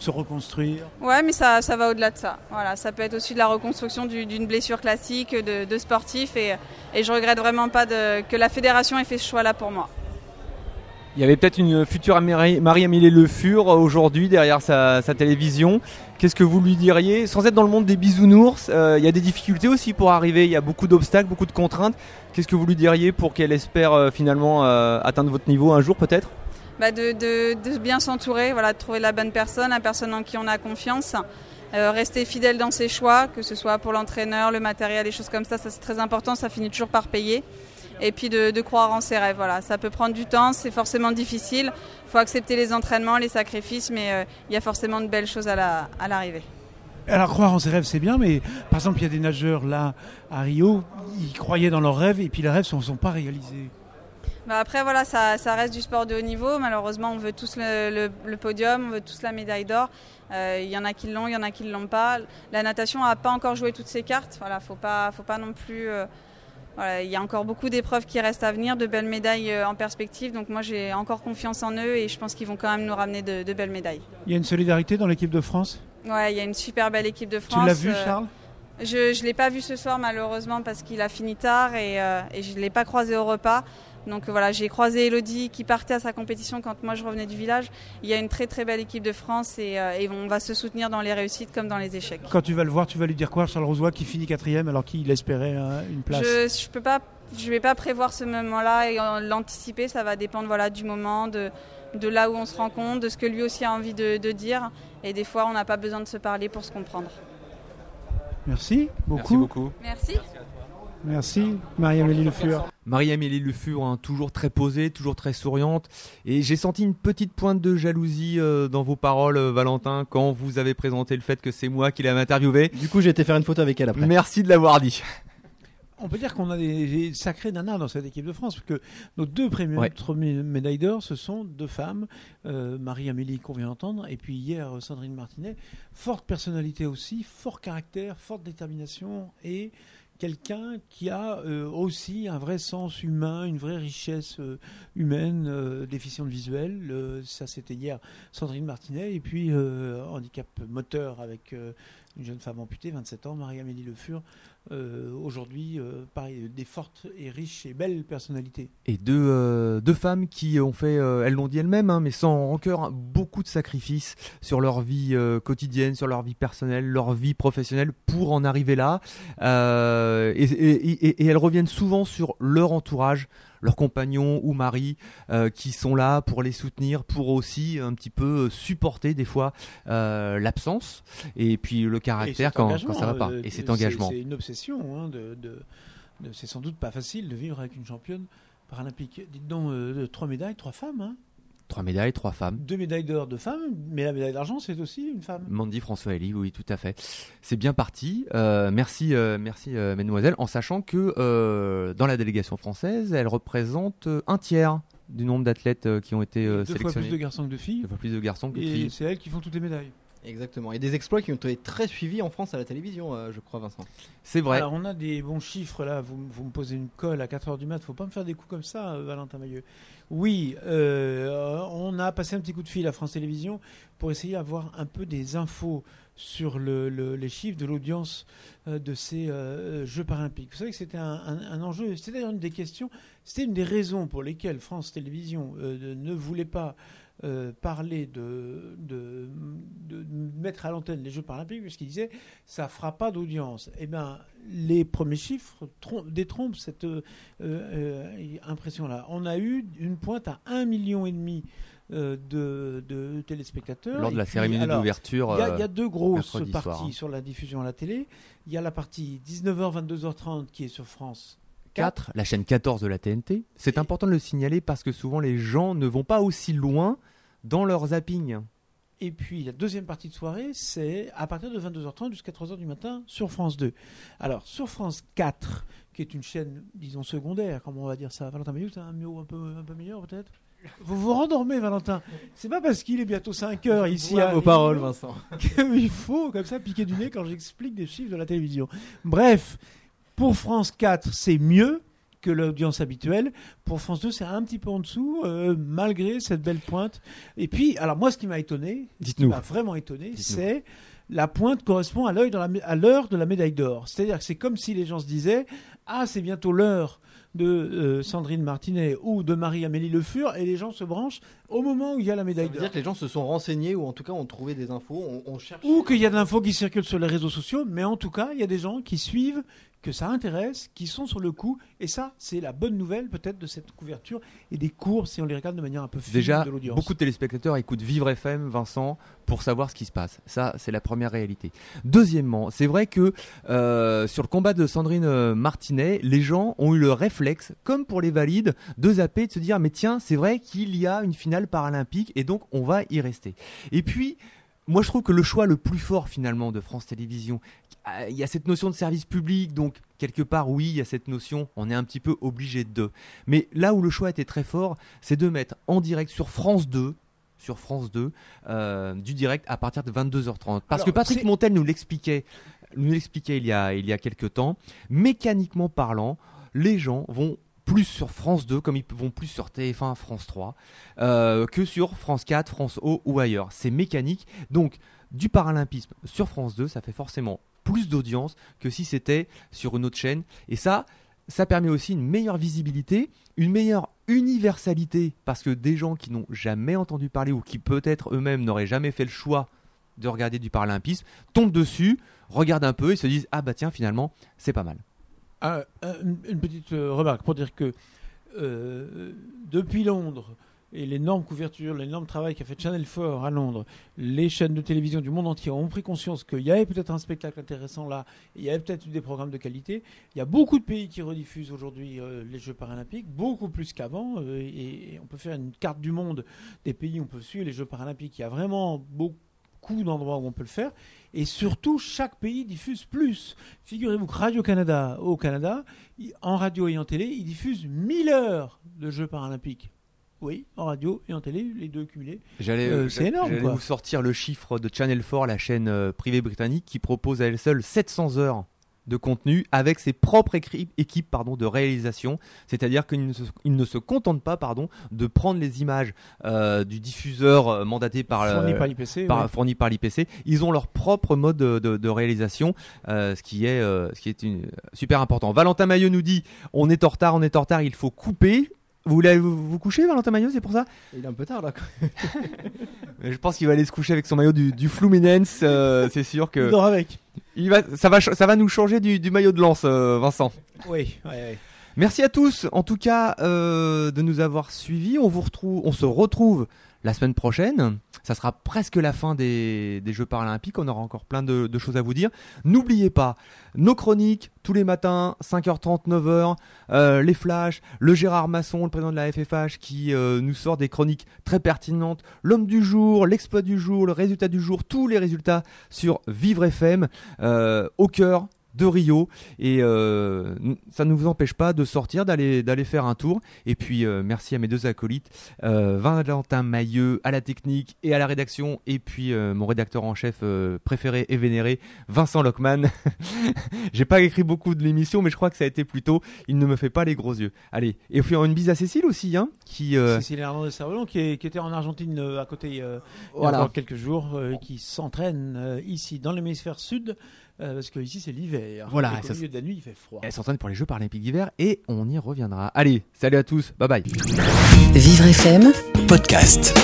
se reconstruire. Ouais, mais ça, ça va au-delà de ça. Voilà, ça peut être aussi de la reconstruction d'une blessure classique de, sportif et, et je regrette vraiment pas que la fédération ait fait ce choix-là pour moi. Il y avait peut-être une future Marie-Amélie Le Fur aujourd'hui derrière sa, télévision. Qu'est-ce que vous lui diriez? Sans être dans le monde des bisounours, euh, il y a des difficultés aussi pour arriver, il y a beaucoup d'obstacles, beaucoup de contraintes. Qu'est-ce que vous lui diriez pour qu'elle espère euh, finalement euh, atteindre votre niveau un jour peut-être? Bah de, bien s'entourer, voilà, de trouver la bonne personne, la personne en qui on a confiance. Euh, rester fidèle dans ses choix, que ce soit pour l'entraîneur, le matériel, les choses comme ça, ça c'est très important, ça finit toujours par payer et puis de, de, croire en ses rêves. Voilà, ça peut prendre du temps, c'est forcément difficile. Il faut accepter les entraînements, les sacrifices, mais euh, il y a forcément de belles choses à l'arrivée. La, Alors croire en ses rêves, c'est bien, mais par exemple, il y a des nageurs là à Rio, ils croyaient dans leurs rêves et puis les rêves ne sont, sont pas réalisés. Bah après voilà, ça, ça, reste du sport de haut niveau. Malheureusement, on veut tous le, le, le podium, on veut tous la médaille d'or. Euh, il y en a qui l'ont, il y en a qui ne l'ont pas. La natation n'a pas encore joué toutes ses cartes. Voilà, faut pas, faut pas non plus. Euh, voilà, il y a encore beaucoup d'épreuves qui restent à venir, de belles médailles euh, en perspective. Donc moi j'ai encore confiance en eux et je pense qu'ils vont quand même nous ramener de, de, belles médailles. Il y a une solidarité dans l'équipe de France? Ouais, il y a une super belle équipe de France. Tu l'as vu, euh, Charles? Je ne l'ai pas vu ce soir malheureusement parce qu'il a fini tard et, euh, et je ne l'ai pas croisé au repas. Donc euh, voilà, j'ai croisé Elodie qui partait à sa compétition quand moi je revenais du village. Il y a une très très belle équipe de France et, euh, et on va se soutenir dans les réussites comme dans les échecs. Quand tu vas le voir, tu vas lui dire quoi, Charles Rosoy, qui finit quatrième alors qu'il espérait euh, une place? Je je peux pas, je vais pas prévoir ce moment-là et l'anticiper. Ça va dépendre voilà du moment, de de là où on se rencontre, de ce que lui aussi a envie de, de dire. Et des fois, on n'a pas besoin de se parler pour se comprendre. Merci beaucoup. Merci beaucoup. Merci. Merci, Marie-Amélie Le Fur. Marie-Amélie Le Fur, hein, toujours très posée, toujours très souriante. Et j'ai senti une petite pointe de jalousie euh, dans vos paroles, euh, Valentin, quand vous avez présenté le fait que c'est moi qui l'avais interviewé. Du coup, j'ai été faire une photo avec elle après. Merci de l'avoir dit. On peut dire qu'on a des, des sacrés nanas dans cette équipe de France, parce que nos deux premières Ouais. médailles d'or, ce sont deux femmes, euh, Marie-Amélie qu'on vient d'entendre, et puis hier Sandrine Martinet. Forte personnalité aussi, fort caractère, forte détermination, et quelqu'un qui a euh, aussi un vrai sens humain, une vraie richesse euh, humaine, euh, déficiente visuelle. Euh, ça, c'était hier Sandrine Martinet, et puis handicap moteur avec une jeune femme amputée, 27 ans, Marie-Amélie Le Fur. Euh, Aujourd'hui, euh, des fortes et riches et belles personnalités. Et deux, euh, femmes qui ont fait, euh, elles l'ont dit elles-mêmes, hein, mais sans rancœur, hein, beaucoup de sacrifices sur leur vie quotidienne, sur leur vie personnelle, leur vie professionnelle pour en arriver là. Et elles reviennent souvent sur leur entourage, leurs compagnons ou maris euh, qui sont là pour les soutenir, pour aussi un petit peu supporter des fois euh, l'absence et puis le caractère quand, quand ça va pas. euh, Et cet engagement. C'est une obsession. hein, de, de- de- c'est sans doute pas facile de vivre avec une championne paralympique. Dites donc, euh, trois médailles, trois femmes. hein. Trois médailles, trois femmes. Deux médailles d'or de femmes, mais la médaille d'argent, c'est aussi une femme. Mandy François Elie, oui, tout à fait. C'est bien parti. Euh, merci, euh, merci, euh, mesdemoiselles, en sachant que dans la délégation française, elle représente un tiers du nombre d'athlètes qui ont été euh, Deux fois sélectionnés. plus de garçons que de filles. Deux fois plus de garçons que de Et filles. c'est elles qui font toutes les médailles. Exactement. Et des exploits qui ont été très suivis en France à la télévision, euh, je crois, Vincent. C'est vrai. Alors, on a des bons chiffres là. Vous, vous me posez une colle à 4h du mat. Faut pas me faire des coups comme ça, euh, Valentin Mailleux. Oui, euh, on a passé un petit coup de fil à France Télévisions pour essayer d'avoir un peu des infos sur le- le- les chiffres de l'audience de ces euh, Jeux paralympiques. Vous savez que c'était un, un- un enjeu. C'était d'ailleurs une des questions. C'était une des raisons pour lesquelles France Télévisions euh, ne voulait pas euh, parler de, de, de mettre à l'antenne les Jeux paralympiques, puisqu'il disait ça fera pas d'audience. Eh bien, les premiers chiffres trom- détrompent cette euh, euh, impression-là. On a eu une pointe à 1,5 million et demi de, de téléspectateurs. Lors de la puis, cérémonie d'ouverture. il y, a, il y a deux grosses parties soir, hein. sur la diffusion à la télé. Il y a la partie 19h, 22h30 qui est sur France 4, la chaîne 14 de la TNT. C'est Et- important de le signaler parce que souvent les gens ne vont pas aussi loin dans leur zapping. Et puis la deuxième partie de soirée, c'est à partir de 22h30 jusqu'à 3h du matin sur France 2. Alors sur France 4, qui est une chaîne, disons, secondaire, comment on va dire ça Valentin tu as un mot un peu, un peu meilleur peut-être? Vous vous rendormez, Valentin. C'est pas parce qu'il est bientôt 5 heures ici à vos paroles, Vincent. qu'il faut comme ça piquer du nez quand j'explique des chiffres de la télévision. Bref, pour France 4, c'est mieux que l'audience habituelle. Pour France 2, c'est un petit peu en dessous, euh, malgré cette belle pointe. Et puis, alors moi, ce qui m'a étonné, ce qui Dites-nous. m'a vraiment étonné, Dites-nous. c'est la pointe correspond à l'heure dans la, à l'heure de la médaille d'or. C'est-à-dire que c'est comme si les gens se disaient ah c'est bientôt l'heure de euh, Sandrine Martinet ou de Marie-Amélie Le Fur et les gens se branchent au moment où il y a la médaille d'or. dire que les gens se sont renseignés ou en tout cas ont trouvé des infos, on, on cherche. Ou qu'il y a de l'info qui circule sur les réseaux sociaux, mais en tout cas, il y a des gens qui suivent, que ça intéresse, qui sont sur le coup. Et ça, c'est la bonne nouvelle peut-être de cette couverture et des cours, si on les regarde de manière un peu fine Déjà, de l'audience. beaucoup de téléspectateurs écoutent Vivre FM, Vincent, pour savoir ce qui se passe. Ça, c'est la première réalité. Deuxièmement, c'est vrai que euh, sur le combat de Sandrine euh, Martinet, les gens ont eu le réflexe, comme pour les valides, de zapper, de se dire mais tiens, c'est vrai qu'il y a une finale paralympique et donc on va y rester. Et puis, moi je trouve que le choix le plus fort finalement de France Télévisions, il y a cette notion de service public, donc quelque part oui, il y a cette notion, on est un petit peu obligé de. Mais là où le choix était très fort, c'est de mettre en direct sur France 2 sur France 2 euh, du direct à partir de 22h30 parce Alors, que Patrick Montel nous l'expliquait nous l'expliquait il y a il y a quelques temps mécaniquement parlant les gens vont plus sur France 2, comme ils vont plus sur TF1, France 3, euh, que sur France 4, France O ou ailleurs. C'est mécanique. Donc, du paralympisme sur France 2, ça fait forcément plus d'audience que si c'était sur une autre chaîne. Et ça, ça permet aussi une meilleure visibilité, une meilleure universalité, parce que des gens qui n'ont jamais entendu parler ou qui peut-être eux-mêmes n'auraient jamais fait le choix de regarder du paralympisme, tombent dessus, regardent un peu et se disent ah bah tiens finalement c'est pas mal. Ah, une, une petite euh, remarque pour dire que euh, depuis Londres et l'énorme couverture, l'énorme travail qu'a fait Channel 4 à Londres, les chaînes de télévision du monde entier ont pris conscience qu'il y avait peut-être un spectacle intéressant là, il y avait peut-être eu des programmes de qualité. Il y a beaucoup de pays qui rediffusent aujourd'hui euh, les Jeux paralympiques, beaucoup plus qu'avant, euh, et, et on peut faire une carte du monde des pays où on peut suivre les Jeux paralympiques. Il y a vraiment beaucoup d'endroits où on peut le faire. Et surtout, chaque pays diffuse plus. Figurez-vous que Radio-Canada, au Canada, en radio et en télé, ils diffusent 1000 heures de Jeux paralympiques. Oui, en radio et en télé, les deux cumulés. J'allais Euh, c'est énorme, j'allais vous sortir le chiffre de Channel 4, la chaîne euh, privée britannique, qui propose à elle seule 700 heures de contenu avec ses propres équipes pardon, de réalisation. C'est-à-dire qu'ils ne, se- ils ne se contentent pas pardon, de prendre les images euh, du diffuseur euh, mandaté par, Fournis par l'IPC, par- ouais. fourni par l'IPC. Ils ont leur propre mode de, de- de réalisation, euh, ce qui est, euh, ce qui est une- super important. Valentin Maillot nous dit on est en retard, on est en retard, il faut couper. Vous voulez vous, vous coucher, Valentin Maillot, c'est pour ça? Il est un peu tard là. Je pense qu'il va aller se coucher avec son maillot du, du Fluminense, euh, c'est sûr que. Il dort avec. Il va, ça, va, ça va nous changer du, du maillot de lance, euh, Vincent. Oui, oui, oui. Merci à tous, en tout cas, euh, de nous avoir suivis. On, vous retrouve, on se retrouve la semaine prochaine. Ça sera presque la fin des, Jeux paralympiques. On aura encore plein de, de choses à vous dire. N'oubliez pas, nos chroniques, tous les matins, 5h30, 9h, euh, les flashs, le Gérard Masson, le président de la FFH, qui euh, nous sort des chroniques très pertinentes. L'homme du jour, l'exploit du jour, le résultat du jour, tous les résultats sur Vivre FM, euh, au cœur de Rio et euh, ça ne vous empêche pas de sortir, d'aller d'aller faire un tour. Et puis euh, merci à mes deux acolytes, euh, Valentin Mailleux à la technique et à la rédaction, et puis euh, mon rédacteur en chef euh, préféré et vénéré, Vincent Lockman. J'ai pas écrit beaucoup de l'émission, mais je crois que ça a été plutôt. Il ne me fait pas les gros yeux. Allez, et puis une bise à Cécile aussi, hein, qui euh, Cécile Hernandez Cervelon qui, est- qui était en Argentine euh, à côté euh, il y a Voilà. encore quelques jours, euh, qui s'entraîne euh, ici dans l'hémisphère sud, euh, parce que ici c'est l'hiver. Voilà, Et ça milieu de la nuit il fait froid. elle s'entraîne pour les Jeux paralympiques d'hiver et on y reviendra. Allez, salut à tous, bye bye. Vivre FM Podcast.